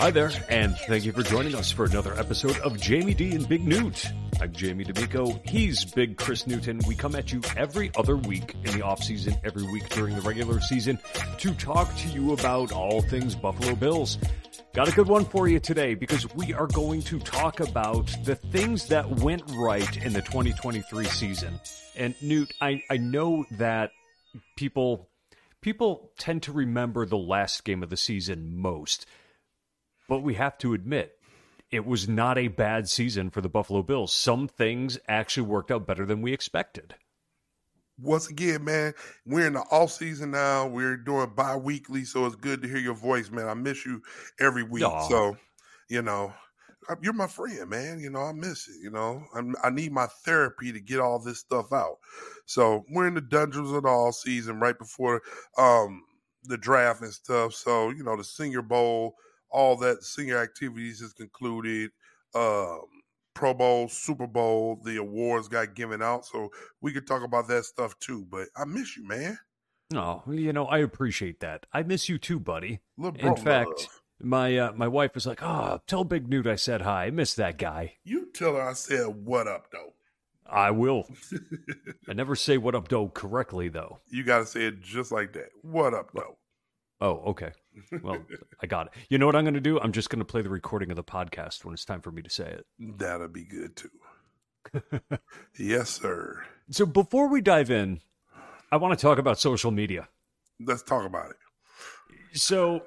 Hi there, and thank you for joining us for another episode of Jamie D and Big Newt. I'm Jamie D'Amico. He's Big Chris Newton. We come at you every other week in the off season, every week during the regular season, to talk to you about all things Buffalo Bills. Got a good one for you today because we are going to talk about the things that went right in the 2023 season. And Newt, I, I know that people people tend to remember the last game of the season most. But we have to admit, it was not a bad season for the Buffalo Bills. Some things actually worked out better than we expected. Once again, man, we're in the off season now. We're doing bi-weekly, so it's good to hear your voice, man. I miss you every week. Aww. So, you know, you're my friend, man. You know, I miss it. You know, I'm, i need my therapy to get all this stuff out. So we're in the dungeons of the all season, right before um, the draft and stuff. So you know, the Senior Bowl all that senior activities is concluded. Um, Pro Bowl, Super Bowl, the awards got given out, so we could talk about that stuff too. But I miss you, man. No, oh, you know I appreciate that. I miss you too, buddy. In fact, love. my uh, my wife was like, "Oh, tell Big Newt I said hi. I miss that guy." You tell her I said what up though. I will. I never say what up though correctly though. You got to say it just like that. What up though? Oh, okay. Well, I got it. You know what I'm going to do? I'm just going to play the recording of the podcast when it's time for me to say it. That'll be good too. yes, sir. So before we dive in, I want to talk about social media. Let's talk about it. So,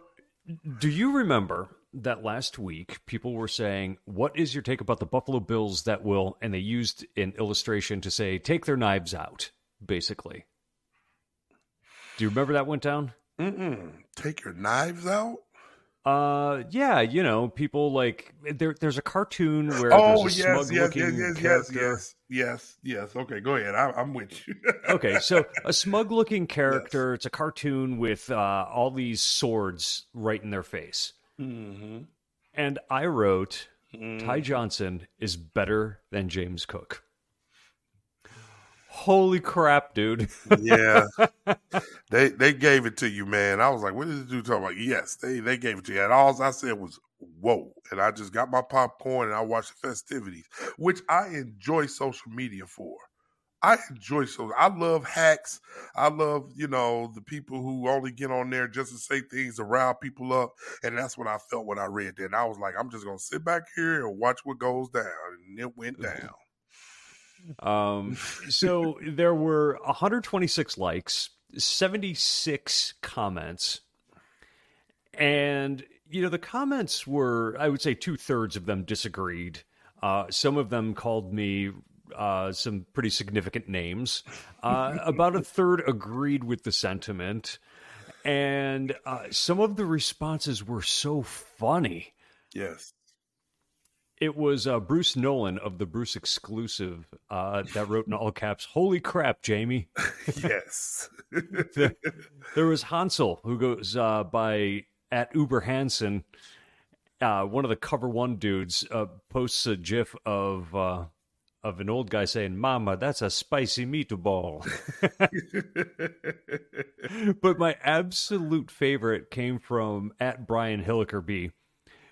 do you remember that last week people were saying, What is your take about the Buffalo Bills that will, and they used an illustration to say, take their knives out, basically? Do you remember that went down? Mm-mm. Take your knives out. Uh, yeah, you know, people like there. There's a cartoon where oh yes, yes, yes, yes, yes, yes, yes, yes. Okay, go ahead. I, am with you. okay, so a smug-looking character. Yes. It's a cartoon with uh, all these swords right in their face. Mm-hmm. And I wrote, mm. Ty Johnson is better than James Cook holy crap, dude. yeah. They they gave it to you, man. I was like, what is this dude talking about? Yes, they they gave it to you. And all I said was, whoa. And I just got my popcorn and I watched the festivities, which I enjoy social media for. I enjoy so I love hacks. I love, you know, the people who only get on there just to say things to rile people up. And that's what I felt when I read that. And I was like, I'm just gonna sit back here and watch what goes down. And it went down. Um, so there were 126 likes, 76 comments, and you know the comments were, I would say, two thirds of them disagreed. Uh, some of them called me uh, some pretty significant names. Uh, about a third agreed with the sentiment, and uh, some of the responses were so funny. Yes. It was uh, Bruce Nolan of the Bruce Exclusive uh, that wrote in all caps, "Holy crap, Jamie!" yes. the, there was Hansel who goes uh, by at Uber Hansen. Uh, one of the cover one dudes uh, posts a GIF of uh, of an old guy saying, "Mama, that's a spicy meatball." but my absolute favorite came from at Brian Hillikerby,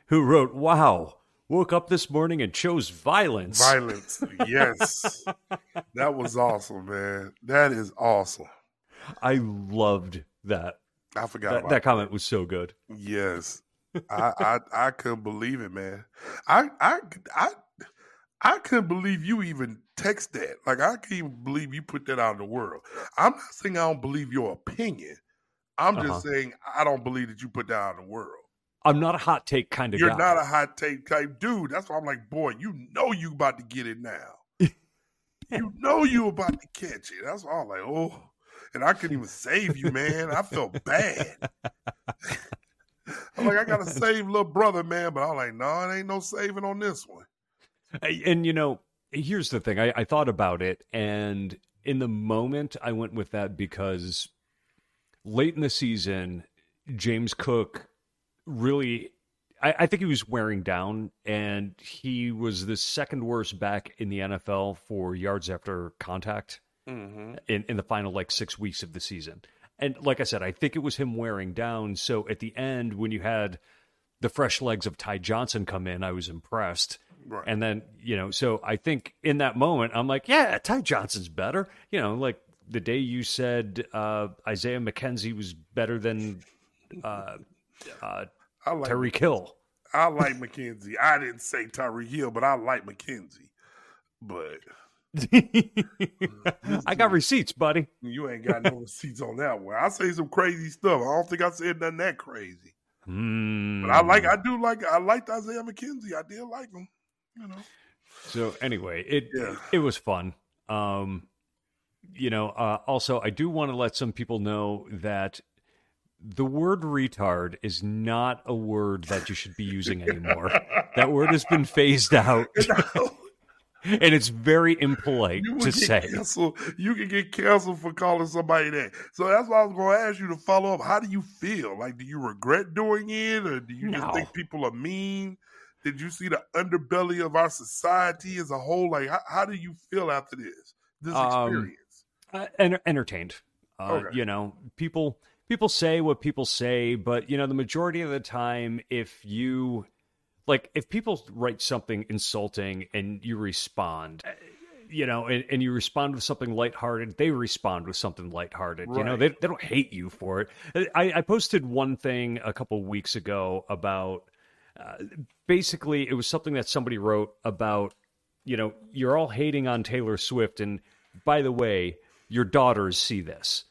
who wrote, "Wow." Woke up this morning and chose violence. Violence, yes. that was awesome, man. That is awesome. I loved that. I forgot that, that comment was so good. Yes, I, I I couldn't believe it, man. I I I I couldn't believe you even text that. Like I can't even believe you put that out in the world. I'm not saying I don't believe your opinion. I'm just uh-huh. saying I don't believe that you put that out in the world. I'm not a hot take kind of You're guy. not a hot take type dude. That's why I'm like, boy, you know you about to get it now. you know you about to catch it. That's why I'm like, oh. And I couldn't even save you, man. I felt bad. I'm like, I gotta save little brother, man. But I'm like, no, it ain't no saving on this one. And you know, here's the thing. I, I thought about it, and in the moment, I went with that because late in the season, James Cook really I, I, think he was wearing down, and he was the second worst back in the NFL for yards after contact mm-hmm. in, in the final like six weeks of the season. And like I said, I think it was him wearing down. So at the end, when you had the fresh legs of Ty Johnson come in, I was impressed. Right. And then, you know, so I think in that moment, I'm like, yeah, Ty Johnson's better. You know, like the day you said uh, Isaiah McKenzie was better than uh, uh, I like Tyreek Hill. I like McKenzie. I didn't say Tyreek Hill, but I like McKenzie. But I got receipts, buddy. You ain't got no receipts on that one. I say some crazy stuff. I don't think I said nothing that crazy. Mm. But I like, I do like, I liked Isaiah McKenzie. I did like him. You know. So anyway, it yeah. it, it was fun. Um, you know, uh, also I do want to let some people know that the word retard is not a word that you should be using anymore. that word has been phased out. and it's very impolite to say. Canceled. You can get canceled for calling somebody that. So that's why I was going to ask you to follow up. How do you feel? Like, do you regret doing it, or do you no. just think people are mean? Did you see the underbelly of our society as a whole? Like, how, how do you feel after this this um, experience? Um, uh, enter- entertained. Uh, okay. You know, people people say what people say, but you know, the majority of the time, if you like, if people write something insulting and you respond, eh, you know, and, and you respond with something lighthearted, they respond with something lighthearted. Right. You know, they they don't hate you for it. I, I posted one thing a couple weeks ago about uh, basically it was something that somebody wrote about, you know, you're all hating on Taylor Swift, and by the way, your daughters see this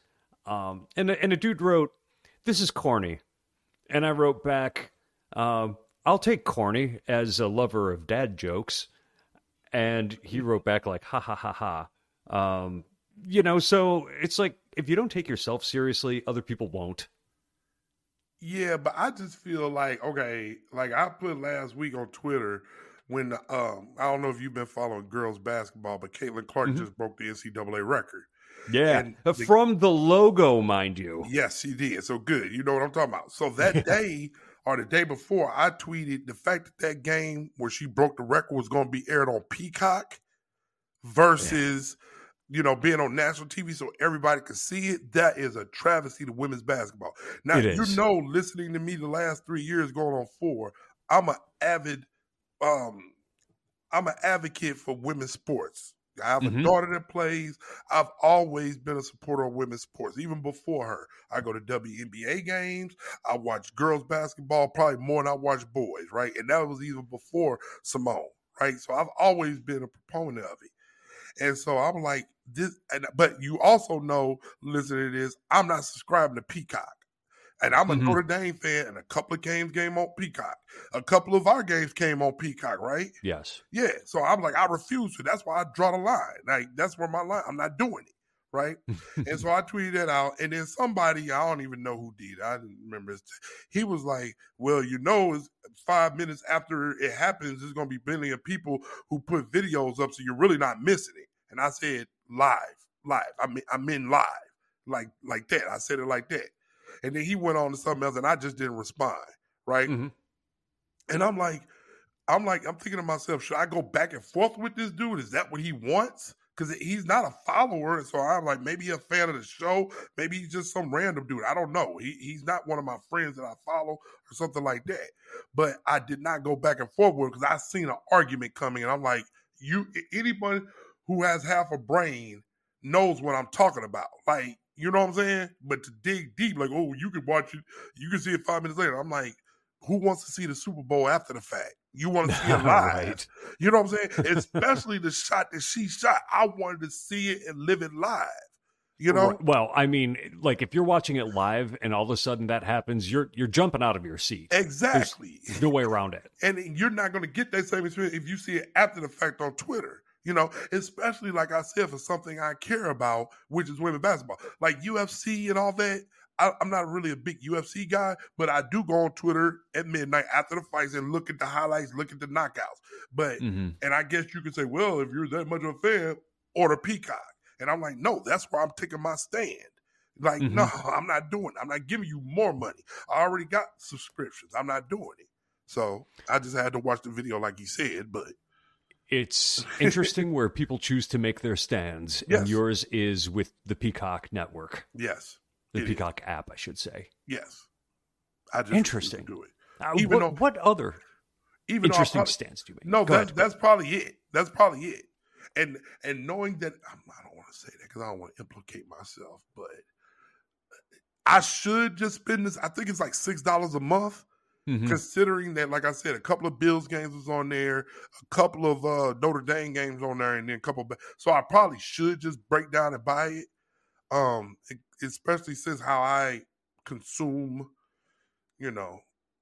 um, and and a dude wrote, "This is corny," and I wrote back, um, "I'll take corny as a lover of dad jokes," and he wrote back like, "Ha ha ha ha." Um, you know, so it's like if you don't take yourself seriously, other people won't. Yeah, but I just feel like okay, like I put last week on Twitter when um I don't know if you've been following girls basketball, but Caitlin Clark mm-hmm. just broke the NCAA record. Yeah, the, from the logo, mind you. Yes, he did. So good. You know what I'm talking about. So that day or the day before, I tweeted the fact that that game where she broke the record was going to be aired on Peacock versus. Yeah. You know, being on national TV so everybody could see it, that is a travesty to women's basketball. Now, you know, listening to me the last three years going on four, I'm an avid um I'm an advocate for women's sports. I have mm-hmm. a daughter that plays. I've always been a supporter of women's sports, even before her. I go to WNBA games. I watch girls basketball probably more than I watch boys, right? And that was even before Simone, right? So I've always been a proponent of it. And so I'm like, this, and, but you also know, listen to this, I'm not subscribing to Peacock. And I'm a mm-hmm. Notre Dame fan, and a couple of games came on Peacock. A couple of our games came on Peacock, right? Yes. Yeah. So I'm like, I refuse to. That's why I draw the line. Like that's where my line. I'm not doing it, right? and so I tweeted that out, and then somebody I don't even know who did. I didn't remember. His, he was like, "Well, you know, it's five minutes after it happens, there's going to be billion of people who put videos up, so you're really not missing it." And I said, "Live, live. I mean, I mean live, like like that. I said it like that." And then he went on to something else, and I just didn't respond. Right. Mm-hmm. And I'm like, I'm like, I'm thinking to myself, should I go back and forth with this dude? Is that what he wants? Because he's not a follower. So I'm like, maybe a fan of the show. Maybe he's just some random dude. I don't know. He, he's not one of my friends that I follow or something like that. But I did not go back and forth with because I seen an argument coming. And I'm like, you, anybody who has half a brain knows what I'm talking about. Like, you know what I'm saying? But to dig deep, like, oh, you can watch it, you can see it five minutes later. I'm like, who wants to see the Super Bowl after the fact? You want to see it live. right. You know what I'm saying? Especially the shot that she shot. I wanted to see it and live it live. You know? Well, I mean, like if you're watching it live and all of a sudden that happens, you're you're jumping out of your seat. Exactly. There's no way around it. And you're not going to get that same experience if you see it after the fact on Twitter you know, especially like I said, for something I care about, which is women basketball, like UFC and all that. I, am not really a big UFC guy, but I do go on Twitter at midnight after the fights and look at the highlights, look at the knockouts. But mm-hmm. and I guess you could say, well, if you're that much of a fan, order Peacock. And I'm like, no, that's where I'm taking my stand. Like, mm-hmm. no, I'm not doing it. I'm not giving you more money. I already got subscriptions. I'm not doing it. So I just had to watch the video like he said, but it's interesting where people choose to make their stands, yes. and yours is with the Peacock network. Yes, the Peacock is. app, I should say. Yes, I just interesting. Do it. Uh, even what, though, what other even interesting probably, stance do you make? No, that's that's probably it. That's probably it. And and knowing that I don't want to say that because I don't want to implicate myself, but I should just spend this. I think it's like six dollars a month. Mm-hmm. Considering that, like I said, a couple of Bills games was on there, a couple of uh, Notre Dame games on there, and then a couple. Of, so I probably should just break down and buy it. Um, especially since how I consume, you know,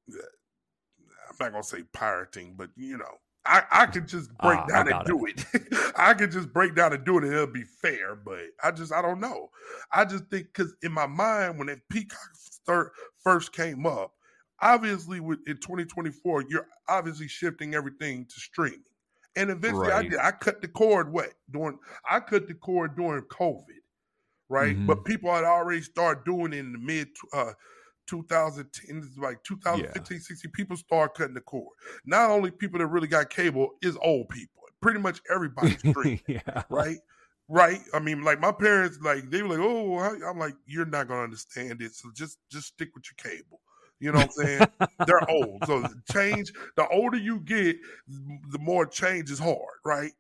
I'm not gonna say pirating, but you know, I, I could just break uh, down and do it. it. I could just break down and do it and it'll be fair, but I just I don't know. I just think because in my mind when that Peacock start, first came up, obviously with in 2024 you're obviously shifting everything to streaming, and eventually right. I did. I cut the cord. What during I cut the cord during COVID, right? Mm-hmm. But people had already started doing it in the mid. Uh, 2010, like 2015, yeah. 16, people start cutting the cord. Not only people that really got cable is old people. Pretty much everybody's streaming, yeah. right? Right. I mean, like my parents, like they were like, "Oh," I'm like, "You're not gonna understand it, so just just stick with your cable." You know what I'm saying? They're old, so change. The older you get, the more change is hard, right?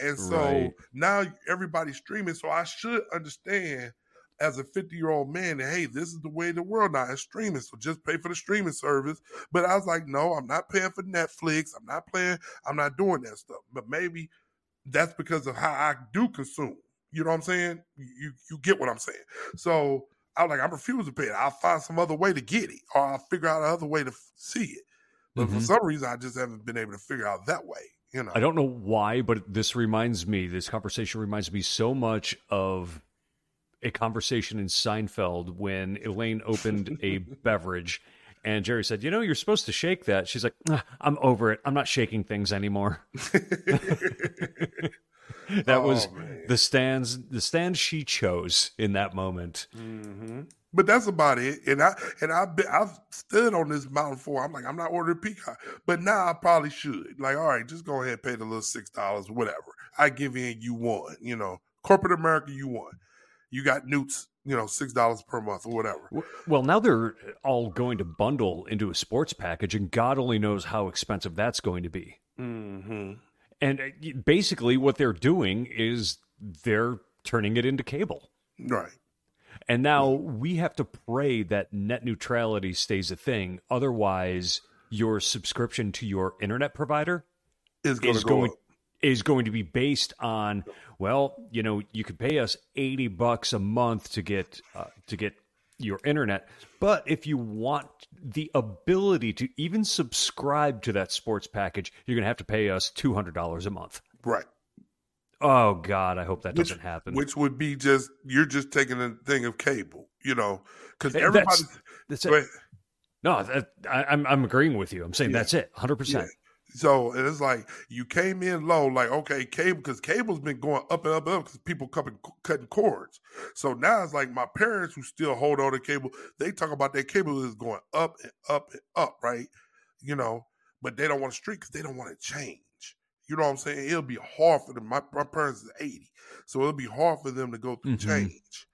And so right. now everybody's streaming, so I should understand as a 50 year old man that, hey, this is the way the world now is streaming. So just pay for the streaming service. But I was like, no, I'm not paying for Netflix. I'm not playing, I'm not doing that stuff. But maybe that's because of how I do consume. You know what I'm saying? You you get what I'm saying. So I was like, I'm refusing to pay it. I'll find some other way to get it, or I'll figure out another way to see it. But mm-hmm. for some reason, I just haven't been able to figure out that way. You know, I don't know why, but this reminds me. This conversation reminds me so much of a conversation in Seinfeld when Elaine opened a beverage and Jerry said, "You know, you're supposed to shake that." She's like, ah, "I'm over it. I'm not shaking things anymore." that oh, was man. the stands the stand she chose in that moment. Mm-hmm. But that's about it. And I and I've been, I've stood on this mountain for. I'm like, I'm not ordering peacock, but now I probably should. Like, all right, just go ahead pay the little six dollars, whatever. I give in, you won. You know, corporate America, you won you got newts, you know, six dollars per month or whatever. Well, now they're all going to bundle into a sports package, and God only knows how expensive that's going to be. Mm-hmm. And uh, basically, what they're doing is they're turning it into cable, right? And now we have to pray that net neutrality stays a thing. Otherwise, your subscription to your internet provider is, is going is going to be based on well, you know, you could pay us 80 bucks a month to get uh, to get your internet, but if you want the ability to even subscribe to that sports package, you're going to have to pay us $200 a month. Right. Oh God, I hope that which, doesn't happen. Which would be just you're just taking a thing of cable, you know, because everybody. That's, that's it. No, that, I, am I'm, I'm agreeing with you. I'm saying yeah. that's it, hundred yeah. percent. So it's like you came in low, like okay, cable because cable's been going up and up and up because people coming cutting cords. So now it's like my parents who still hold on to cable, they talk about their cable is going up and up and up, right? You know, but they don't want to street because they don't want to change. You know what I'm saying? It'll be hard for them. My, my parents is 80, so it'll be hard for them to go through mm-hmm. change.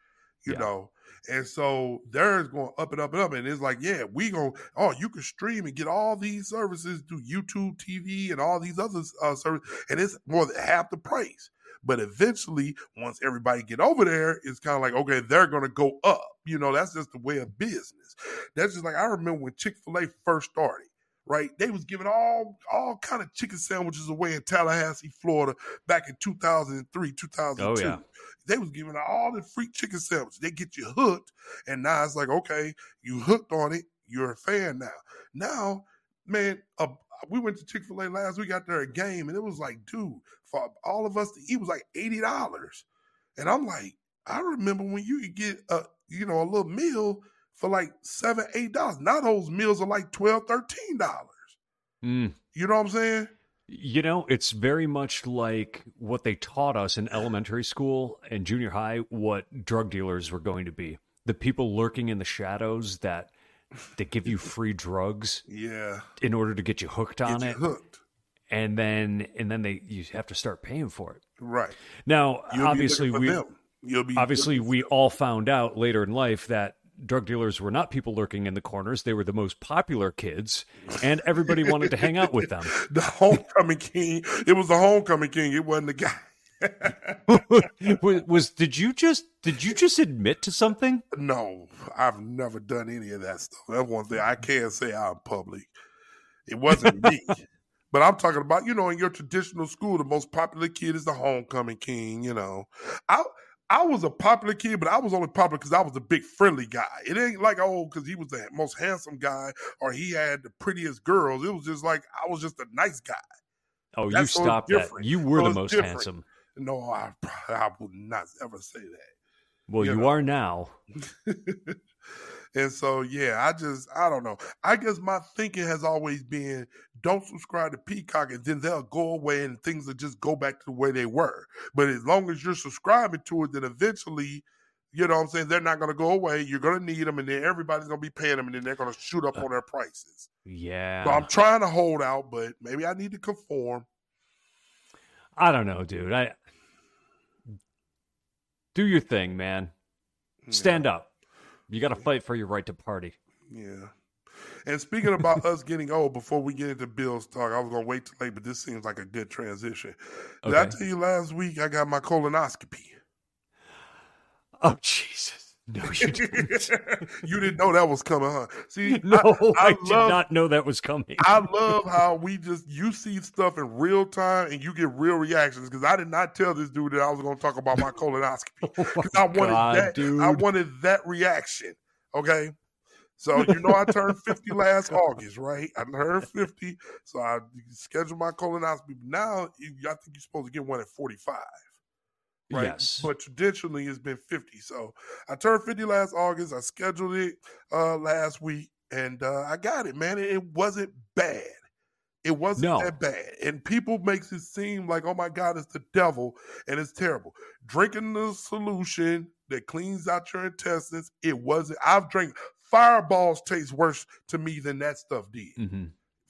You yeah. know, and so theirs going up and up and up. And it's like, yeah, we going, oh, you can stream and get all these services through YouTube TV and all these other uh, services. And it's more than half the price. But eventually, once everybody get over there, it's kind of like, okay, they're going to go up. You know, that's just the way of business. That's just like, I remember when Chick-fil-A first started right? They was giving all all kind of chicken sandwiches away in Tallahassee, Florida, back in 2003, 2002. Oh, yeah. They was giving out all the free chicken sandwiches. They get you hooked, and now it's like, okay, you hooked on it. You're a fan now. Now, man, uh, we went to Chick Fil A last week. Got there a game, and it was like, dude, for all of us to eat was like eighty dollars, and I'm like, I remember when you could get a you know a little meal for like seven, eight dollars. Now those meals are like twelve, thirteen dollars. Mm. You know what I'm saying? You know, it's very much like what they taught us in elementary school and junior high what drug dealers were going to be. The people lurking in the shadows that that give you free drugs. Yeah. In order to get you hooked on get it. hooked. And then and then they you have to start paying for it. Right. Now, You'll obviously we obviously we all found out later in life that drug dealers were not people lurking in the corners; they were the most popular kids, and everybody wanted to hang out with them. The homecoming king. It was the homecoming king. It wasn't the guy. was, was did you just did you just admit to something? No, I've never done any of that stuff. That's one thing I can't say out in public. It wasn't me. But I'm talking about, you know, in your traditional school, the most popular kid is the homecoming king, you know. I I was a popular kid, but I was only popular because I was a big friendly guy. It ain't like oh, because he was the most handsome guy or he had the prettiest girls. It was just like I was just a nice guy. Oh, That's you stopped that. You were so the most different. handsome. No, I, I would not ever say that. Well, you, you know? are now. and so, yeah, I just, I don't know. I guess my thinking has always been don't subscribe to Peacock and then they'll go away and things will just go back to the way they were. But as long as you're subscribing to it, then eventually, you know what I'm saying? They're not going to go away. You're going to need them, and then everybody's going to be paying them, and then they're going to shoot up uh, on their prices. Yeah. So I'm trying to hold out, but maybe I need to conform. I don't know, dude. I do your thing, man. Stand yeah. up. You got to fight for your right to party. Yeah. And speaking about us getting old, before we get into Bill's talk, I was gonna wait till late, but this seems like a good transition. Did okay. I tell you last week I got my colonoscopy? Oh Jesus. No, you didn't. you didn't know that was coming, huh? See, no, I, I, I did love, not know that was coming. I love how we just you see stuff in real time and you get real reactions. Because I did not tell this dude that I was going to talk about my colonoscopy because oh I wanted God, that. Dude. I wanted that reaction. Okay, so you know I turned fifty last August, right? I turned fifty, so I scheduled my colonoscopy. Now I think you're supposed to get one at forty five right? Yes. But traditionally it's been 50. So I turned 50 last August. I scheduled it uh last week and uh I got it, man. It, wasn't bad. It wasn't no. that bad. And people makes it seem like, oh my God, it's the devil and it's terrible. Drinking the solution that cleans out your intestines, it wasn't. I've drank fireballs taste worse to me than that stuff did. Mm-hmm.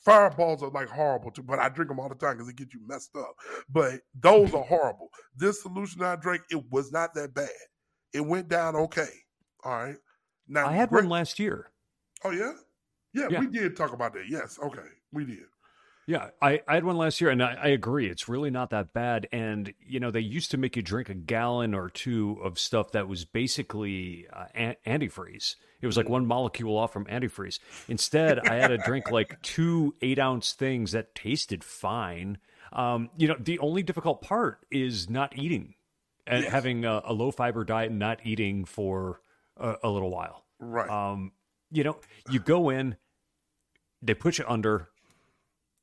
Fireballs are like horrible too, but I drink them all the time because they get you messed up. But those are horrible. This solution I drank, it was not that bad. It went down okay. All right. Now I had one last year. Oh yeah? yeah? yeah, we did talk about that. Yes, okay, we did. Yeah, I, I had one last year, and I, I, agree. It's really not that bad. And, you know, they used to make you drink a gallon or two of stuff that was basically uh, an- antifreeze. It was like one molecule off from antifreeze. Instead, I had to drink like two eight ounce things that tasted fine. Um, you know, the only difficult part is not eating and yes. having a, a, low fiber diet and not eating for a, a little while. Right. Um, you know, you go in, they put you under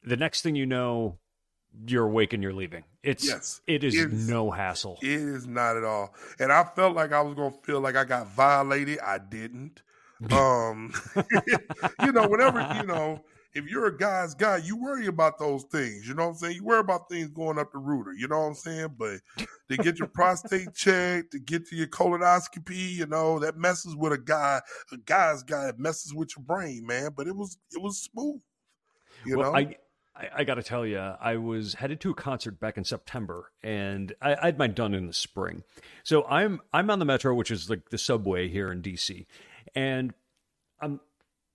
the next thing you know, you're awake and you're leaving. It's yes, it is it's, no hassle. It is not at all. And I felt like I was gonna feel like I got violated. I didn't. Um you know, whenever, you know, if you're a guy's guy, you worry about those things. You know what I'm saying? You worry about things going up the rooter. You know what I'm saying? But to get your prostate checked, to get to your colonoscopy, you know, that messes with a guy. A guy's guy messes with your brain, man. But it was it was smooth. You well, know, I I, I got to tell you, I was headed to a concert back in September, and I, I had mine done in the spring. So I'm I'm on the metro, which is like the subway here in DC, and I'm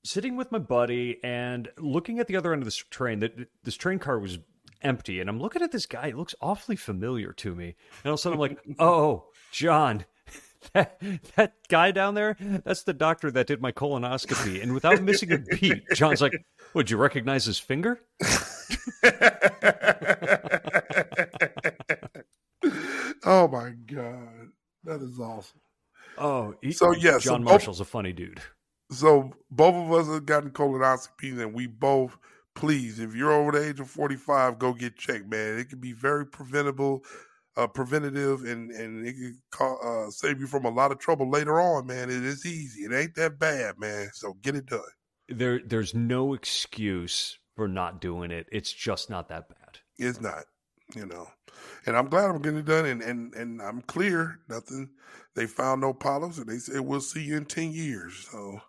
sitting with my buddy and looking at the other end of this train. That this train car was empty, and I'm looking at this guy. It looks awfully familiar to me, and all of a sudden I'm like, "Oh, John." That, that guy down there, that's the doctor that did my colonoscopy. And without missing a beat, John's like, Would you recognize his finger? oh my God. That is awesome. Oh, he, so yes, John so Marshall's both, a funny dude. So both of us have gotten colonoscopies, and we both, please, if you're over the age of 45, go get checked, man. It can be very preventable uh, preventative and and it can call, uh, save you from a lot of trouble later on, man. It is easy. It ain't that bad, man. So get it done. There, there's no excuse for not doing it. It's just not that bad. It's not, you know. And I'm glad I'm getting it done, and and and I'm clear. Nothing. They found no polyps, and they said we'll see you in ten years. So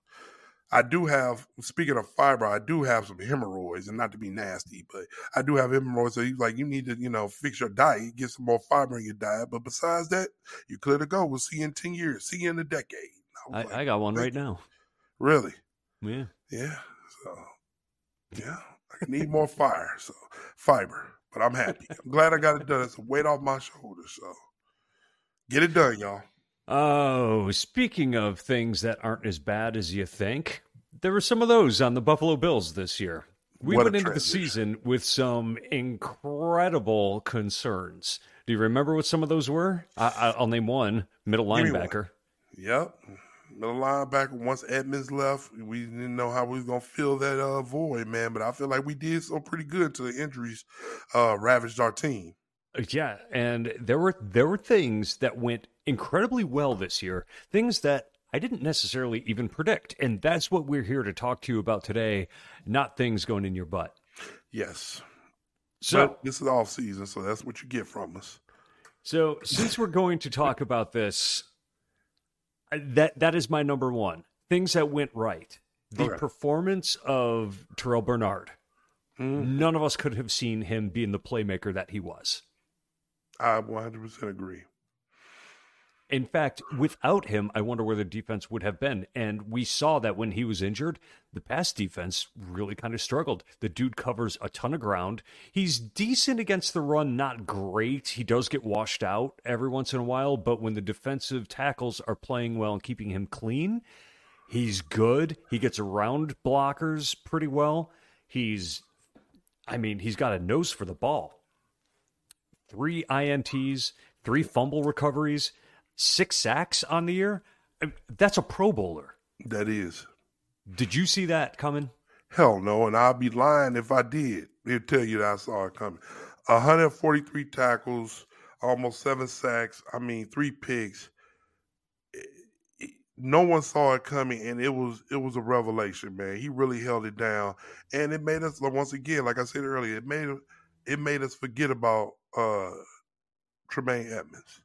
I do have, speaking of fiber, I do have some hemorrhoids, and not to be nasty, but I do have hemorrhoids. So he's like, you need to, you know, fix your diet, get some more fiber in your diet. But besides that, you're clear to go. We'll see you in 10 years, see you in a decade. I, I, like, I got one right now. Really? Yeah. Yeah. So, yeah, need more fire. So, fiber. But I'm happy. I'm glad I got it done. It's a weight off my shoulders. So, get it done, y'all. Oh, speaking of things that aren't as bad as you think, there were some of those on the Buffalo Bills this year. We what went into transition. the season with some incredible concerns. Do you remember what some of those were? I, will name one middle linebacker. Yep. Middle linebacker. Once Edmunds left, we didn't know how we was gonna fill that uh, void, man. But I feel like we did so pretty good until the injuries uh, ravaged our team. Yeah, and there were there were things that went incredibly well this year. Things that I didn't necessarily even predict. And that's what we're here to talk to you about today, not things going in your butt. Yes. So but this is off season, so that's what you get from us. So since we're going to talk about this, that that is my number one. Things that went right. The okay. performance of Terrell Bernard. Mm-hmm. None of us could have seen him being the playmaker that he was. I 100% agree. In fact, without him, I wonder where the defense would have been. And we saw that when he was injured, the pass defense really kind of struggled. The dude covers a ton of ground. He's decent against the run, not great. He does get washed out every once in a while, but when the defensive tackles are playing well and keeping him clean, he's good. He gets around blockers pretty well. He's, I mean, he's got a nose for the ball. Three INTs, three fumble recoveries six sacks on the year. That's a Pro Bowler. That is. Did you see that coming? Hell no, and I'd be lying if I did. They'll tell you that I saw it coming. 143 tackles, almost seven sacks. I mean, three picks. No one saw it coming, and it was it was a revelation, man. He really held it down, and it made us once again, like I said earlier, it made it made us forget about uh Tremaine Edmunds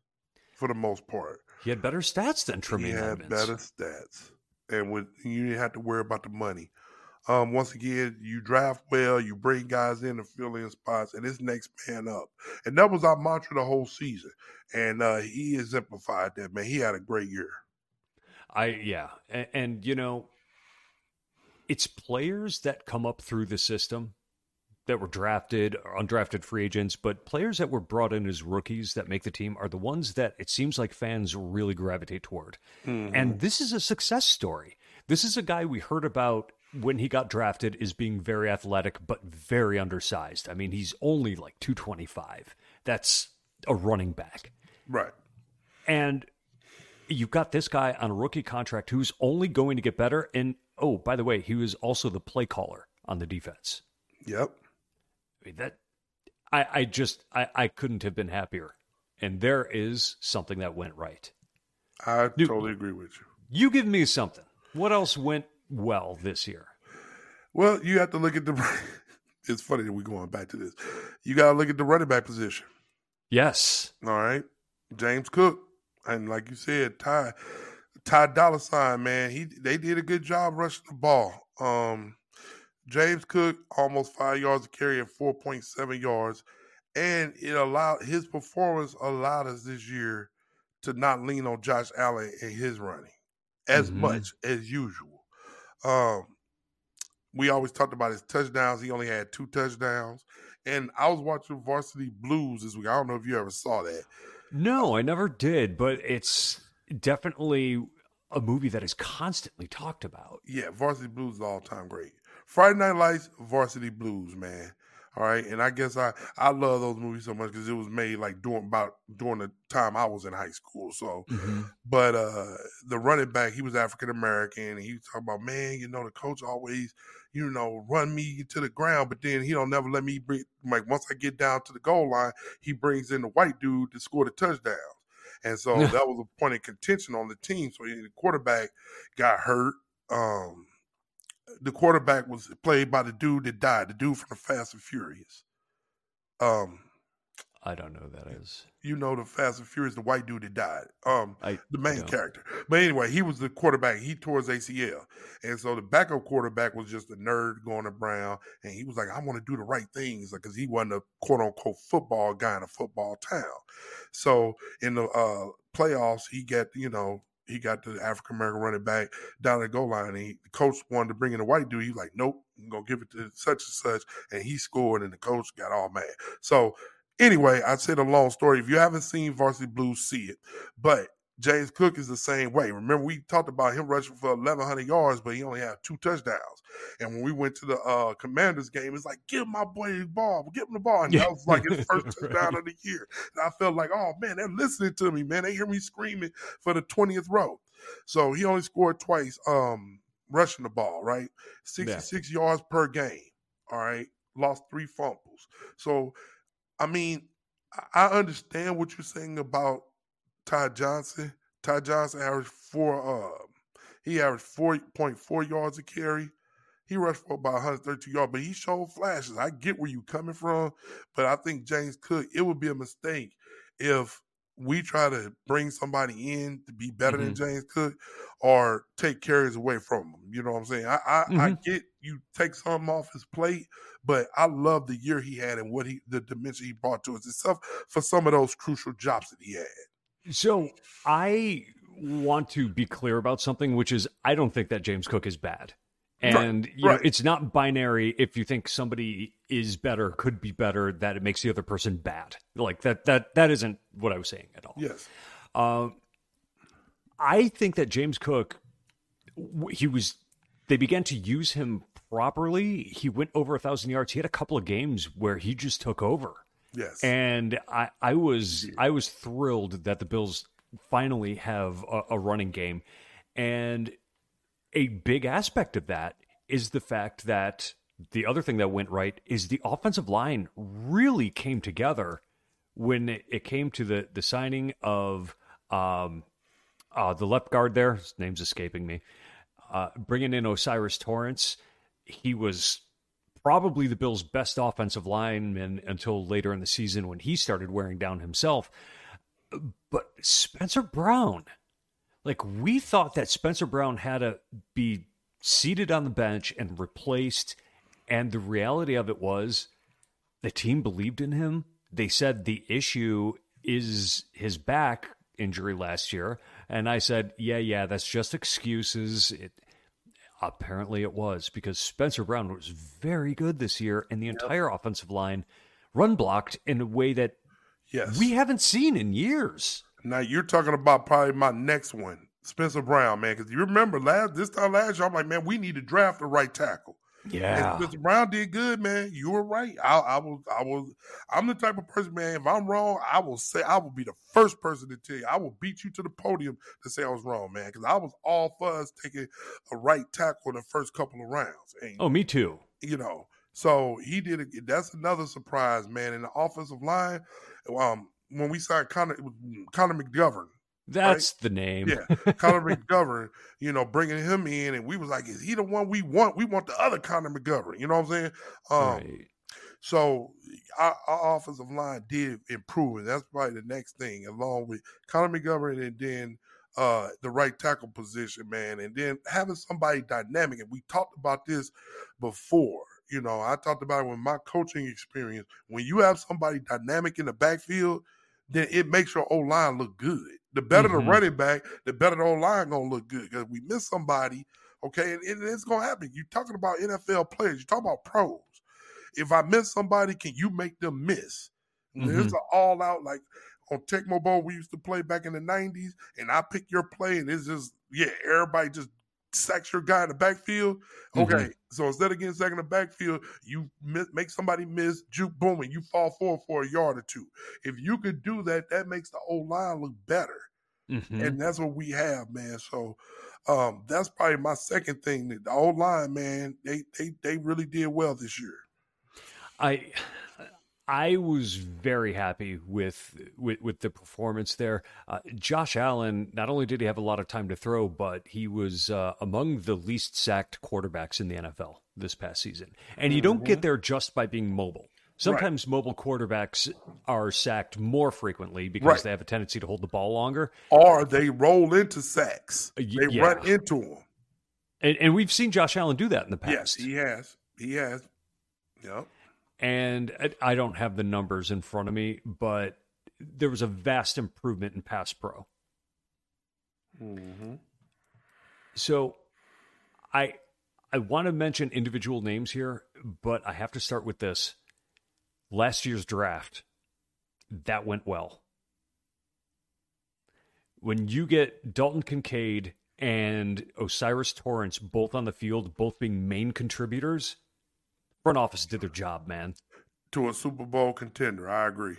for the most part. He had better stats than Tremaine. He had better stats, and with you didn't have to worry about the money. Um, once again, you draft well, you bring guys in to fill in spots, and it's next man up. And that was our mantra the whole season. And uh, he exemplified that, man. He had a great year. I yeah, and, and you know, it's players that come up through the system that were drafted or undrafted free agents, but players that were brought in as rookies that make the team are the ones that it seems like fans really gravitate toward. Mm-hmm. And this is a success story. This is a guy we heard about when he got drafted is being very athletic but very undersized. I mean, he's only like 225. That's a running back. Right. And you've got this guy on a rookie contract who's only going to get better and oh, by the way, he was also the play caller on the defense. Yep that I, I just I, I couldn't have been happier. And there is something that went right. I Dude, totally agree with you. You give me something. What else went well this year? Well, you have to look at the. it's funny that we're going back to this. You got to look at the running back position. Yes. All right. James Cook, and like you said, Ty, Ty Dollar Sign, man, he they did a good job rushing the ball. Um, James Cook almost five yards to carry at 4.7 yards. And it allowed his performance allowed us this year to not lean on Josh Allen and his running as mm-hmm. much as usual. Um, we always talked about his touchdowns. He only had two touchdowns. And I was watching Varsity Blues this week. I don't know if you ever saw that. No, I never did, but it's definitely a movie that is constantly talked about. Yeah, Varsity Blues is all time great. Friday Night Lights, Varsity Blues, man. All right, and I guess I I love those movies so much because it was made like during about during the time I was in high school. So, mm-hmm. but uh the running back, he was African American, and he was talking about, man, you know, the coach always, you know, run me to the ground, but then he don't never let me bring like once I get down to the goal line, he brings in the white dude to score the touchdowns. And so that was a point of contention on the team. So the quarterback got hurt. Um, the quarterback was played by the dude that died, the dude from the Fast and Furious. Um, I don't know who that is. You know the Fast and Furious, the white dude that died. Um, I, the main character. But anyway, he was the quarterback. He tore his ACL, and so the backup quarterback was just a nerd going to Brown, and he was like, "I want to do the right things," because he wasn't a quote unquote football guy in a football town. So in the uh, playoffs, he got you know he got the African American running back down the goal line. And he, the coach wanted to bring in a white dude. He's like, nope, I'm gonna give it to such and such, and he scored, and the coach got all mad. So anyway, I said a long story. If you haven't seen Varsity Blues, see it. But James Cook is the same way. Remember, we talked about him rushing for 1,100 yards, but he only had two touchdowns. And when we went to the uh, Commanders game, it's like, give my boy the ball, give him the ball. And that was like his first touchdown of the year. And I felt like, oh man, they're listening to me, man. They hear me screaming for the 20th row. So he only scored twice, um, rushing the ball, right? 66 yeah. yards per game. All right. Lost three fumbles. So, I mean, I understand what you're saying about Ty Johnson. Ty Johnson averaged four. Uh, he averaged four point four yards a carry. He rushed for about 132 yards, but he showed flashes. I get where you are coming from, but I think James Cook. It would be a mistake if we try to bring somebody in to be better mm-hmm. than James Cook or take carries away from him. You know what I'm saying? I I, mm-hmm. I, get you take something off his plate, but I love the year he had and what he the dimension he brought to us It's itself for some of those crucial jobs that he had. So I want to be clear about something, which is I don't think that James Cook is bad. And right, you know, it's not binary if you think somebody is better, could be better, that it makes the other person bad. Like that that that isn't what I was saying at all. Yes. Uh, I think that James Cook he was they began to use him properly. He went over a thousand yards. He had a couple of games where he just took over. Yes. And I, I was I was thrilled that the Bills finally have a, a running game. And a big aspect of that is the fact that the other thing that went right is the offensive line really came together when it, it came to the the signing of um, uh, the left guard there. His name's escaping me. Uh, bringing in O'Cyrus Torrence he was probably the Bills' best offensive lineman until later in the season when he started wearing down himself. But Spencer Brown, like we thought that Spencer Brown had to be seated on the bench and replaced. And the reality of it was the team believed in him. They said the issue is his back injury last year. And I said, yeah, yeah, that's just excuses. It, Apparently it was because Spencer Brown was very good this year and the entire yep. offensive line run blocked in a way that yes. we haven't seen in years. Now you're talking about probably my next one, Spencer Brown, man. Because you remember last this time last year, I'm like, man, we need to draft a right tackle. Yeah, Mr. Brown did good, man. You were right. I, I was, I was, I'm the type of person, man. If I'm wrong, I will say, I will be the first person to tell you. I will beat you to the podium to say I was wrong, man. Because I was all for us taking a right tackle in the first couple of rounds. And, oh, me too. You know, so he did it. That's another surprise, man. In the offensive line, um, when we signed Connor, Connor McGovern, that's right? the name. Yeah, Connor McGovern. You know, bringing him in, and we was like, is he the one we want? We want the other Connor McGovern. You know what I'm saying? Um, right. So our, our, offensive line did improve, and that's probably the next thing, along with Connor McGovern, and then uh, the right tackle position, man, and then having somebody dynamic. And we talked about this before. You know, I talked about it with my coaching experience. When you have somebody dynamic in the backfield, then it makes your old line look good. The better mm-hmm. the running back, the better the old line gonna look good. Because we miss somebody, okay, and, and, it's gonna happen. You're talking about NFL players, you're talking about pros. If I miss somebody, can you make them miss? Mm-hmm. There's an all out like on Tecmo Bowl we used to play back in the '90s, and I pick your play, and it's just yeah, everybody just sacks your guy in the backfield. Okay, mm-hmm. so instead of getting sacked in the backfield, you miss, make somebody miss, juke, boom, and you fall forward for a yard or two. If you could do that, that makes the old line look better. Mm-hmm. And that's what we have, man. So um, that's probably my second thing. The old line, man, they they they really did well this year. I I was very happy with with, with the performance there. Uh, Josh Allen not only did he have a lot of time to throw, but he was uh, among the least sacked quarterbacks in the NFL this past season. And you don't get mm-hmm. there just by being mobile. Sometimes right. mobile quarterbacks are sacked more frequently because right. they have a tendency to hold the ball longer, or they roll into sacks. Uh, they yeah. run into them, and, and, we've seen Josh Allen do that in the past. Yes, he has. He has. Yep. And I don't have the numbers in front of me, but there was a vast improvement in pass pro. Mm-hmm. So, I I want to mention individual names here, but I have to start with this. Last year's draft, that went well. When you get Dalton Kincaid and O'Cyrus Torrence both on the field, both being main contributors, front office did their job, man. To a Super Bowl contender, I agree.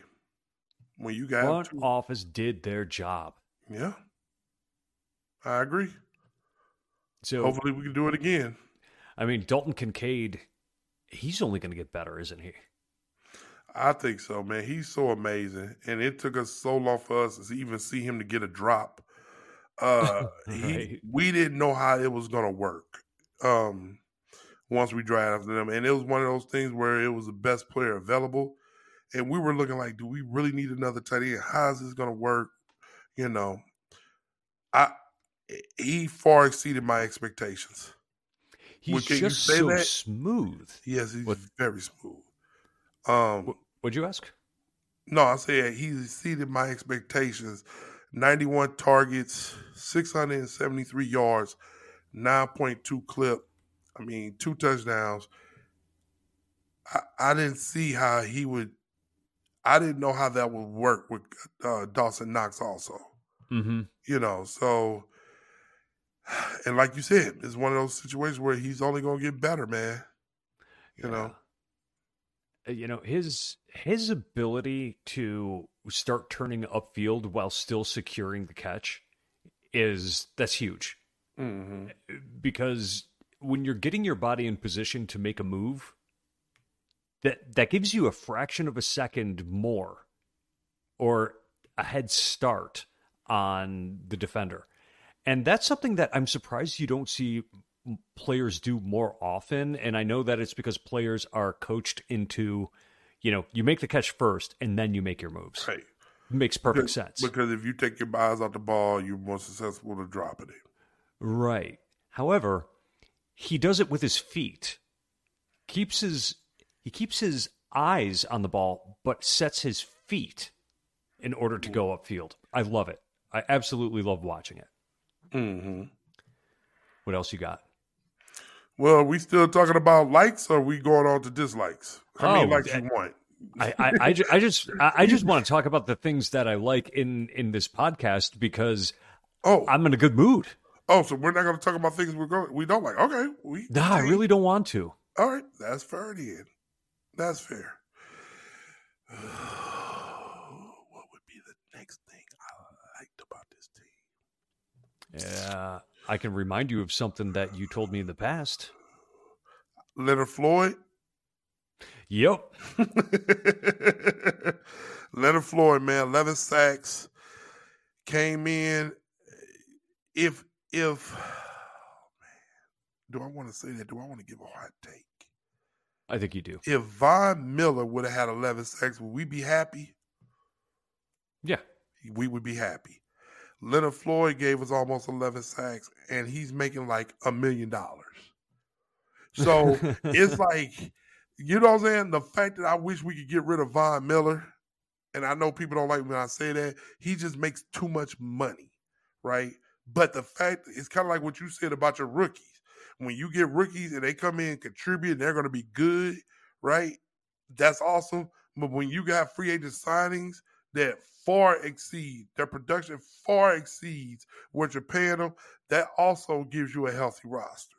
When you got front two... office did their job. Yeah, I agree. So hopefully we can do it again. I mean, Dalton Kincaid, he's only going to get better, isn't he? I think so, man. He's so amazing, and it took us so long for us to even see him to get a drop. Uh, right. he, we didn't know how it was going to work. Um, once we drafted him, and it was one of those things where it was the best player available, and we were looking like, do we really need another tight end? How is this going to work? You know, I he far exceeded my expectations. He's just so that? smooth. Yes, he's what? very smooth. Um, what'd you ask? No, I said he exceeded my expectations. 91 targets, 673 yards, 9.2 clip. I mean, two touchdowns. I, I didn't see how he would. I didn't know how that would work with uh, Dawson Knox also. Mm-hmm. You know, so and like you said, it's one of those situations where he's only going to get better, man. You yeah. know, you know his his ability to start turning upfield while still securing the catch is that's huge mm-hmm. because when you're getting your body in position to make a move, that that gives you a fraction of a second more or a head start on the defender. And that's something that I'm surprised you don't see players do more often. And I know that it's because players are coached into, you know, you make the catch first and then you make your moves. Right. Makes perfect because, sense. Because if you take your eyes off the ball, you're more successful to dropping it. Right. However, he does it with his feet. Keeps his he keeps his eyes on the ball, but sets his feet in order to go upfield. I love it. I absolutely love watching it. Mm-hmm. What else you got? Well, we still talking about likes, or we going on to dislikes? How many oh, likes you want? I, I, I, just, I just I just want to talk about the things that I like in in this podcast because oh I'm in a good mood. Oh, so we're not going to talk about things we're going we don't like. Okay, we nah, I really don't want to. All right, that's fair. Then that's fair. What would be the next thing I liked about this team? Yeah, I can remind you of something that you told me in the past. Leonard Floyd. Yep. Leonard Floyd, man, eleven sacks, came in. If if oh man, do I want to say that? Do I want to give a hot take? I think you do. If Von Miller would have had eleven sacks, would we be happy? Yeah, we would be happy. Leonard Floyd gave us almost 11 sacks, and he's making like a million dollars. So it's like, you know what I'm saying? The fact that I wish we could get rid of Von Miller, and I know people don't like when I say that, he just makes too much money, right? But the fact it's kind of like what you said about your rookies. When you get rookies and they come in and contribute and they're going to be good, right? That's awesome. But when you got free agent signings that far exceed their production far exceeds what you're paying them. That also gives you a healthy roster.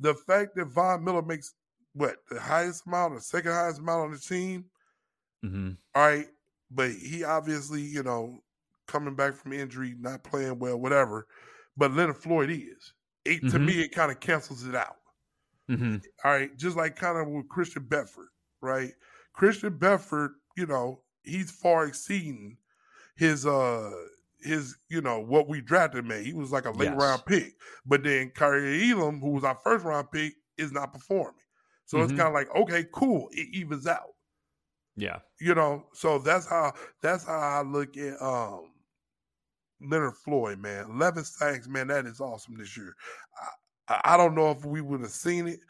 The fact that Von Miller makes what the highest amount, the second highest amount on the team, mm-hmm. all right, but he obviously, you know, coming back from injury, not playing well, whatever. But Leonard Floyd is. It, mm-hmm. To me, it kind of cancels it out. Mm-hmm. All right, just like kind of with Christian Benford, right? Christian Benford, you know, he's far exceeding his uh his you know what we drafted man. He was like a late yes. round pick, but then Kaiir Elam, who was our first round pick, is not performing. So mm-hmm. it's kind of like okay, cool, it evens out. Yeah, you know. So that's how that's how I look at um Leonard Floyd, man. Eleven sacks, man. That is awesome this year. I, I don't know if we would have seen it.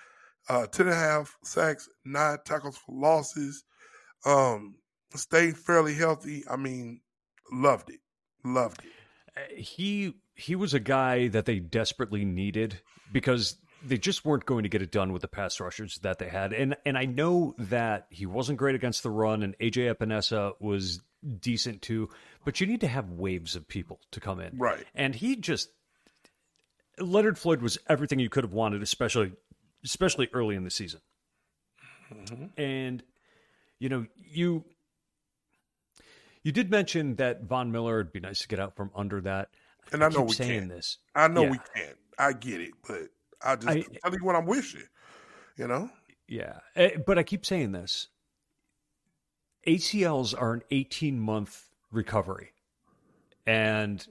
Uh, ten and a half sacks, nine tackles for losses. Um, stayed fairly healthy. I mean, loved it, loved it. he he was a guy that they desperately needed because they just weren't going to get it done with the pass rushers that they had. And and I know that he wasn't great against the run, and AJ Epenesa was decent too. But you need to have waves of people to come in, right? And he just Leonard Floyd was everything you could have wanted, especially especially early in the season. Mm-hmm. And you know you you did mention that Von Miller would be nice to get out from under that. And I, I know we saying can. this. I know yeah. we can't. I get it, but I just I, tell you what I'm wishing. You know. Yeah, eh, but I keep saying this. ACLs are an 18 month recovery, and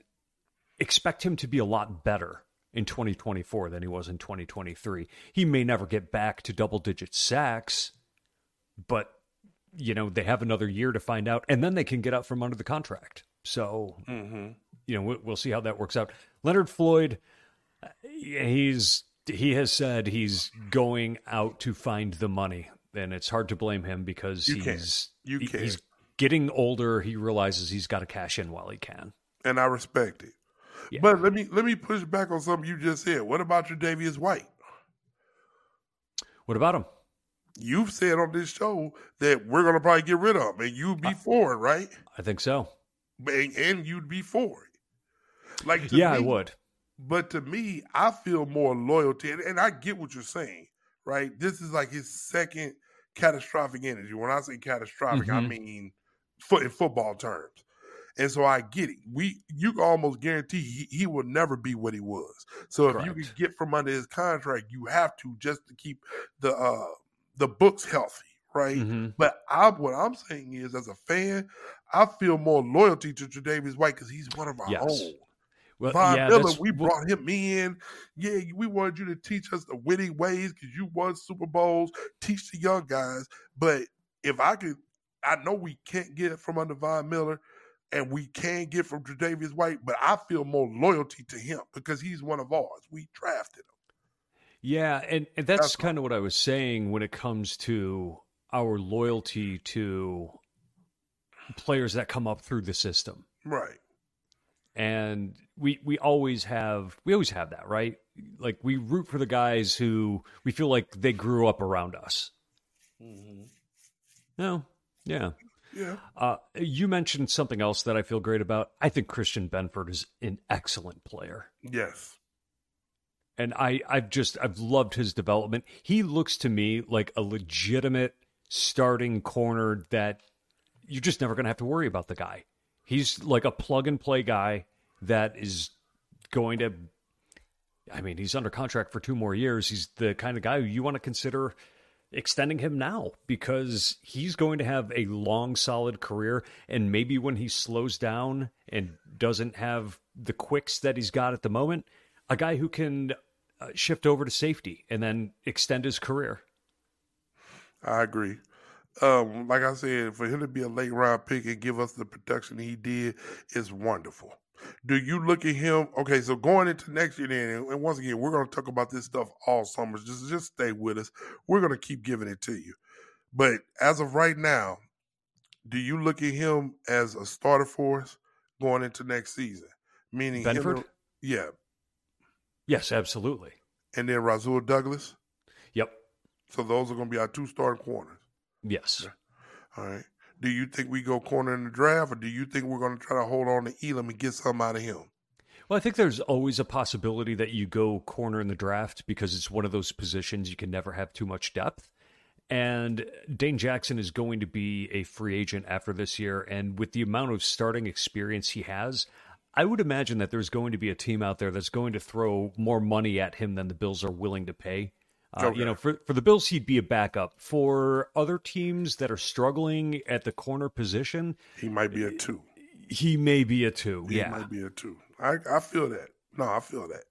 expect him to be a lot better in 2024 than he was in 2023. He may never get back to double digit sacks, but you know they have another year to find out, and then they can get out from under the contract. So, mm-hmm. you know, we'll see how that works out. Leonard Floyd, he's he has said he's going out to find the money, and it's hard to blame him because you he's you he, he's getting older. He realizes he's got to cash in while he can, and I respect it. Yeah. But let me let me push back on something you just said. What about your Davious White? What about him? You've said on this show that we're going to probably get rid of him, and you'd be I, for it, right? I think so. And, and you'd be for it. Like yeah, me, I would. But to me, I feel more loyalty, and, and I get what you're saying, right? This is like his second catastrophic energy. When I say catastrophic, mm-hmm. I mean foot in football terms. And so I get it. We you can almost guarantee he, he will never be what he was. So Correct. if you can get from under his contract, you have to just to keep the uh the books healthy, right? Mm-hmm. But I what I'm saying is as a fan, I feel more loyalty to Tre'Davious White because he's one of our yes. own. Well, Von yeah, Miller, we brought him in. Yeah, we wanted you to teach us the witty ways because you won Super Bowls. Teach the young guys. But if I could, I know we can't get it from under Von Miller, and we can get from Tre'Davious White, but I feel more loyalty to him because he's one of ours. We drafted him. Yeah, and, and that's, that's kind of what I was saying when it comes to our loyalty to players that come up through the system. Right. And we we always have we always have that right? Like we root for the guys who we feel like they grew up around us. Mm-hmm. no? Yeah. Yeah. Uh, you mentioned something else that i feel great about. I think christian benford is an excellent player. Yes and i i've just i've loved his development he looks to me like a legitimate starting corner that you're just never going to have to worry about the guy He's like a plug and play guy that is going to. I mean, he's under contract for two more years. He's the kind of guy you want to consider extending him now because he's going to have a long, solid career. And maybe when he slows down and doesn't have the quicks that he's got at the moment, a guy who can uh, shift over to safety and then extend his career. I agree um, like I said, for him to be a late round pick and give us the production he did is wonderful. Do you look at him? Okay, so going into next year, then, and once again, we're going to talk about this stuff all summer. Just, just stay with us. We're going to keep giving it to you. But as of right now, do you look at him as a starter for us going into next season? Meaning, Benford? Him, yeah. Yes, absolutely. And then Rasul Douglas. Yep. So those are going to be our two starting corners. Yes. All right. Do you think we go corner in the draft, or do you think we're going to try to hold on to Elam and get something out of him? Well, I think there's always a possibility that you go corner in the draft because it's one of those positions you can never have too much depth. And Dane Jackson is going to be a free agent after this year. And with the amount of starting experience he has, I would imagine that there's going to be a team out there that's going to throw more money at him than the Bills are willing to pay. Uh, okay. You know, for for the Bills, he'd be a backup. For other teams that are struggling at the corner position, he might be a two. He may be a two. He yeah, might be a two. I I feel that. No, I feel that.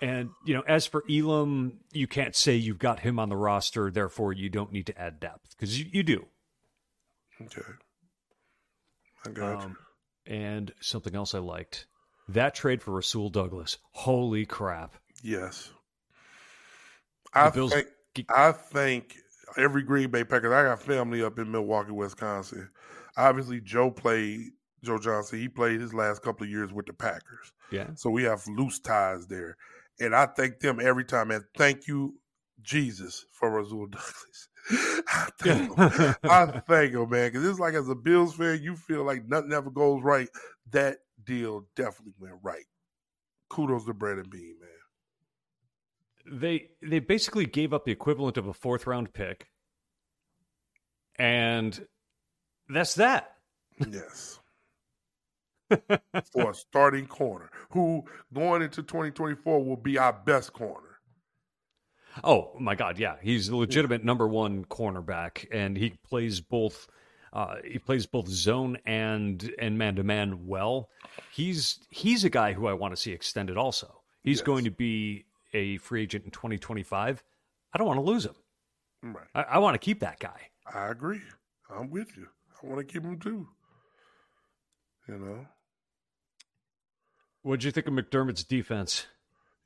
And you know, as for Elam, you can't say you've got him on the roster, therefore you don't need to add depth because you, you do. Okay, I got um, you. And something else I liked that trade for Rasul Douglas. Holy crap! Yes, I Bills... think I think every Green Bay Packers. I got family up in Milwaukee, Wisconsin. Obviously, Joe played Joe Johnson. He played his last couple of years with the Packers. Yeah. So we have loose ties there. And I thank them every time. And thank you, Jesus, for Rasul Douglas. I thank him. I thank him, man. Because it's like as a Bills fan, you feel like nothing ever goes right. That deal definitely went right. Kudos to Brandon Beane, man. They they basically gave up the equivalent of a fourth round pick. And that's that. Yes. for a starting corner who going into 2024 will be our best corner. Oh my God, yeah, he's a legitimate number one cornerback, and he plays both. Uh, he plays both zone and and man to man well. He's he's a guy who I want to see extended. Also, he's yes. going to be a free agent in 2025. I don't want to lose him. Right. I, I want to keep that guy. I agree. I'm with you. I want to keep him too. You know. What'd you think of McDermott's defense?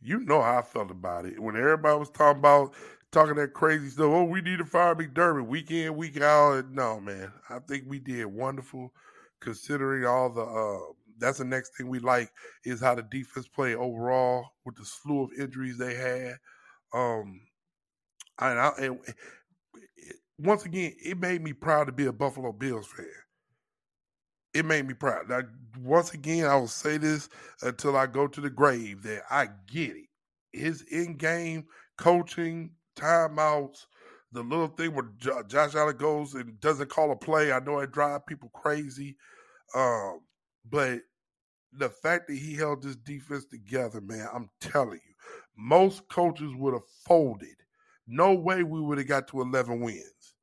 You know how I felt about it when everybody was talking about talking that crazy stuff. Oh, we need to fire McDermott week in, week out. No, man, I think we did wonderful considering all the. Uh, that's the next thing we like is how the defense played overall with the slew of injuries they had. Um, and, I, and it, once again, it made me proud to be a Buffalo Bills fan it made me proud. Now, once again, I will say this until I go to the grave that I get it. His in game coaching, timeouts, the little thing where Josh Allen goes and doesn't call a play, I know it drives people crazy. Um, but the fact that he held this defense together, man, I'm telling you, most coaches would have folded. No way we would have got to 11 wins.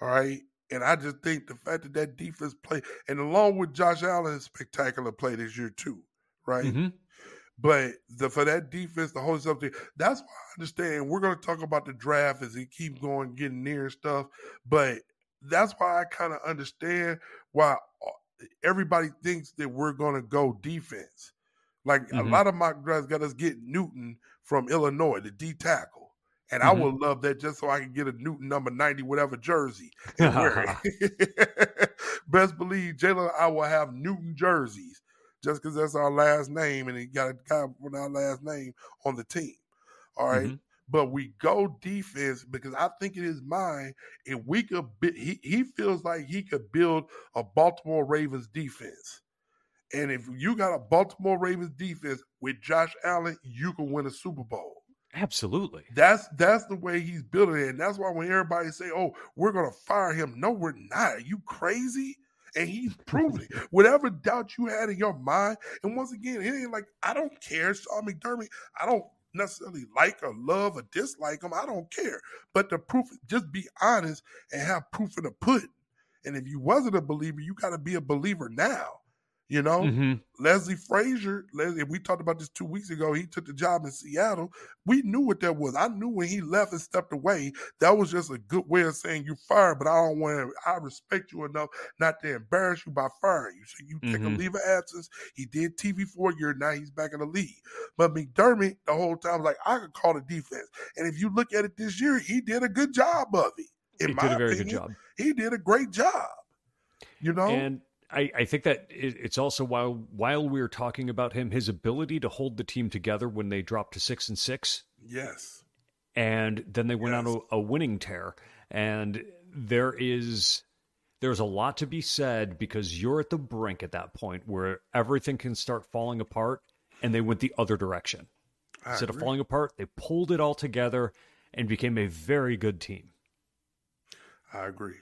All right. And I just think the fact that that defense play, and along with Josh Allen's spectacular play this year too, right? Mm-hmm. But the for that defense to hold something, that's why I understand. We're going to talk about the draft as it keeps going, getting near and stuff. But that's why I kind of understand why everybody thinks that we're going to go defense. Like mm-hmm. a lot of mock drafts got us get Newton from Illinois, the D tackle. And mm-hmm. I would love that just so I can get a Newton number 90, whatever jersey. Best believe Jalen I will have Newton jerseys just because that's our last name and he got a guy with our last name on the team. All right? mm-hmm. But we go defense because I think in his mind, if we could, be, he, he feels like he could build a Baltimore Ravens defense. And if you got a Baltimore Ravens defense with Josh Allen, you can win a Super Bowl. Absolutely. That's that's the way he's building it. And that's why when everybody say, Oh, we're gonna fire him, no, we're not. Are you crazy? And he's proven it. Whatever doubt you had in your mind, and once again, it ain't like I don't care, Sean McDermott. I don't necessarily like or love or dislike him. I don't care. But the proof, just be honest and have proof in the pudding. And if you wasn't a believer, you got to be a believer now. You know, mm-hmm. Leslie Frazier, Leslie, we talked about this two weeks ago. He took the job in Seattle. We knew what that was. I knew when he left and stepped away, that was just a good way of saying you fired, but I don't want to, I respect you enough not to embarrass you by firing you. So you mm-hmm. take a leave of absence. He did TV for a year. Now he's back in the league. But McDermott, the whole time, like, I could call the defense. And if you look at it this year, he did a good job of it. In he did a very opinion, good job. He did a great job. You know? And I, I think that it's also while while we are talking about him, his ability to hold the team together when they dropped to six and six. Yes. And then they went yes. on a, a winning tear. And there is there's a lot to be said because you're at the brink at that point where everything can start falling apart and they went the other direction. I Instead agree. of falling apart, they pulled it all together and became a very good team. I agree.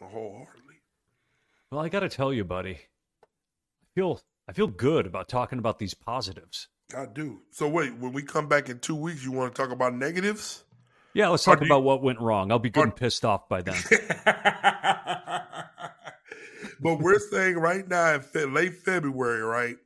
Wholeheartedly. Well, I got to tell you, buddy, I feel I feel good about talking about these positives. I do. So wait, when we come back in two weeks, you want to talk about negatives? Yeah, let's talk about you... what went wrong. I'll be good and pissed off by then. but we're saying right now in fe- late February, right?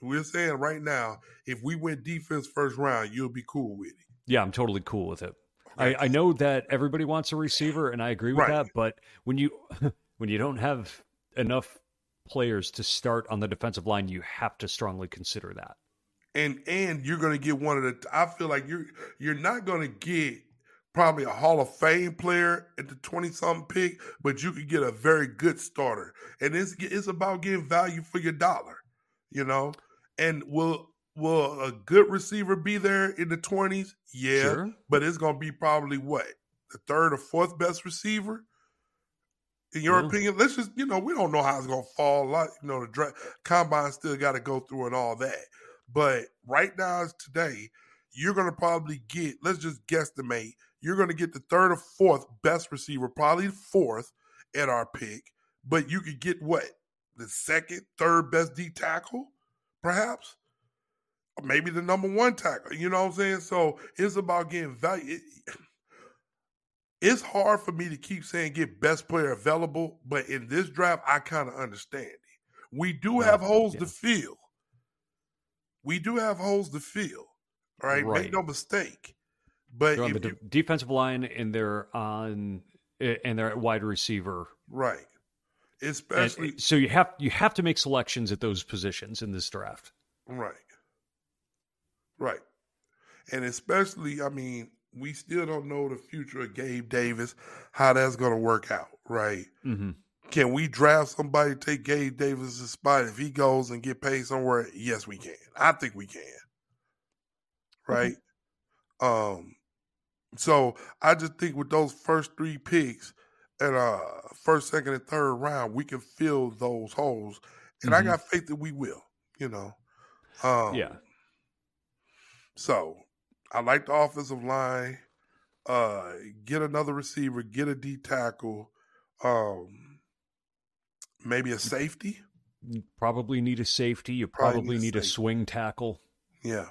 We're saying right now, if we win defense first round, you'll be cool with it. Yeah, I'm totally cool with it. I, I, know that everybody wants a receiver, and I agree with right. that. But when you when you don't have enough players to start on the defensive line, you have to strongly consider that. And and you're going to get one of the. I feel like you're you're not going to get probably a Hall of Fame player at the 20 something pick, but you could get a very good starter. And it's it's about getting value for your dollar, you know? And will will a good receiver be there in the 20s? Yeah. Sure. But it's gonna be probably what? The third or fourth best receiver? In your yeah. opinion, let's just you know we don't know how it's gonna fall. Like you know, the draft combine still got to go through and all that. But right now, today, you're gonna probably get. Let's just guesstimate you're going to get the third or fourth best receiver, probably fourth at our pick, but you could get what? The second, third best D tackle, perhaps? Or maybe the number one tackle. You know what I'm saying? So it's about getting value. It, it's hard for me to keep saying get best player available, but in this draft, I kind of understand it. We do have holes yeah. to fill. We do have holes to fill. All right? right. Make no mistake. But on the you, defensive line and they're on eh, and they're at wide receiver. Right. Especially and, so you have you have to make selections at those positions in this draft. Right. Right. And especially, I mean, we still don't know the future of Gabe Davis, how that's going to work out, right? Mm-hmm. Can we draft somebody to take Gabe Davis' spot if he goes and get paid somewhere? Yes, we can. I think we can. Right. Mm-hmm. Um, so I just think with those first three picks at uh first, second, and third round, we can fill those holes. And mm-hmm. I got faith that we will, you know. Um, yeah. So I like the offensive line. Uh get another receiver, get a D tackle, um maybe a safety. You probably need a safety. You probably, probably need, a, need a swing tackle. Yeah.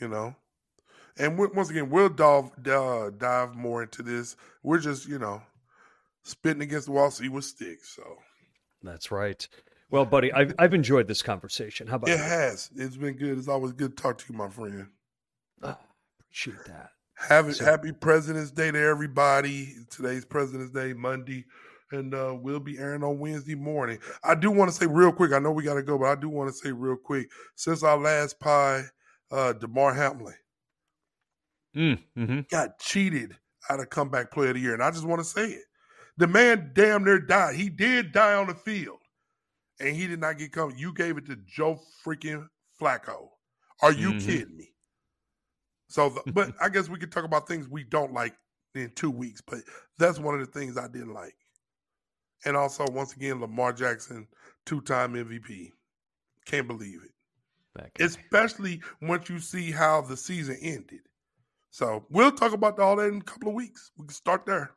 You know. And once again, we'll dive, uh, dive more into this. We're just, you know, spitting against the wall, see what sticks. So that's right. Well, buddy, I've I've enjoyed this conversation. How about it? Has it's been good. It's always good to talk to you, my friend. That. Have so, happy President's Day to everybody. Today's President's Day, Monday, and uh, we'll be airing on Wednesday morning. I do want to say real quick. I know we got to go, but I do want to say real quick. Since our last pie, uh, Damar Hamlin mm, mm-hmm. got cheated out of comeback player of the year. And I just want to say it. The man damn near died. He did die on the field. And he did not get come. You gave it to Joe freaking Flacco. Are you mm-hmm. kidding me? So, the, but I guess we could talk about things we don't like in two weeks. But that's one of the things I didn't like. And also, once again, Lamar Jackson, two-time MVP. Can't believe it. Especially once you see how the season ended. So we'll talk about all that in a couple of weeks. We can start there.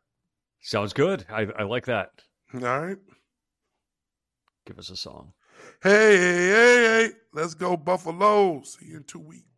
Sounds good. I, I like that. All right. Give us a song. Hey, hey, hey, hey. Let's go, Buffalo. See you in two weeks.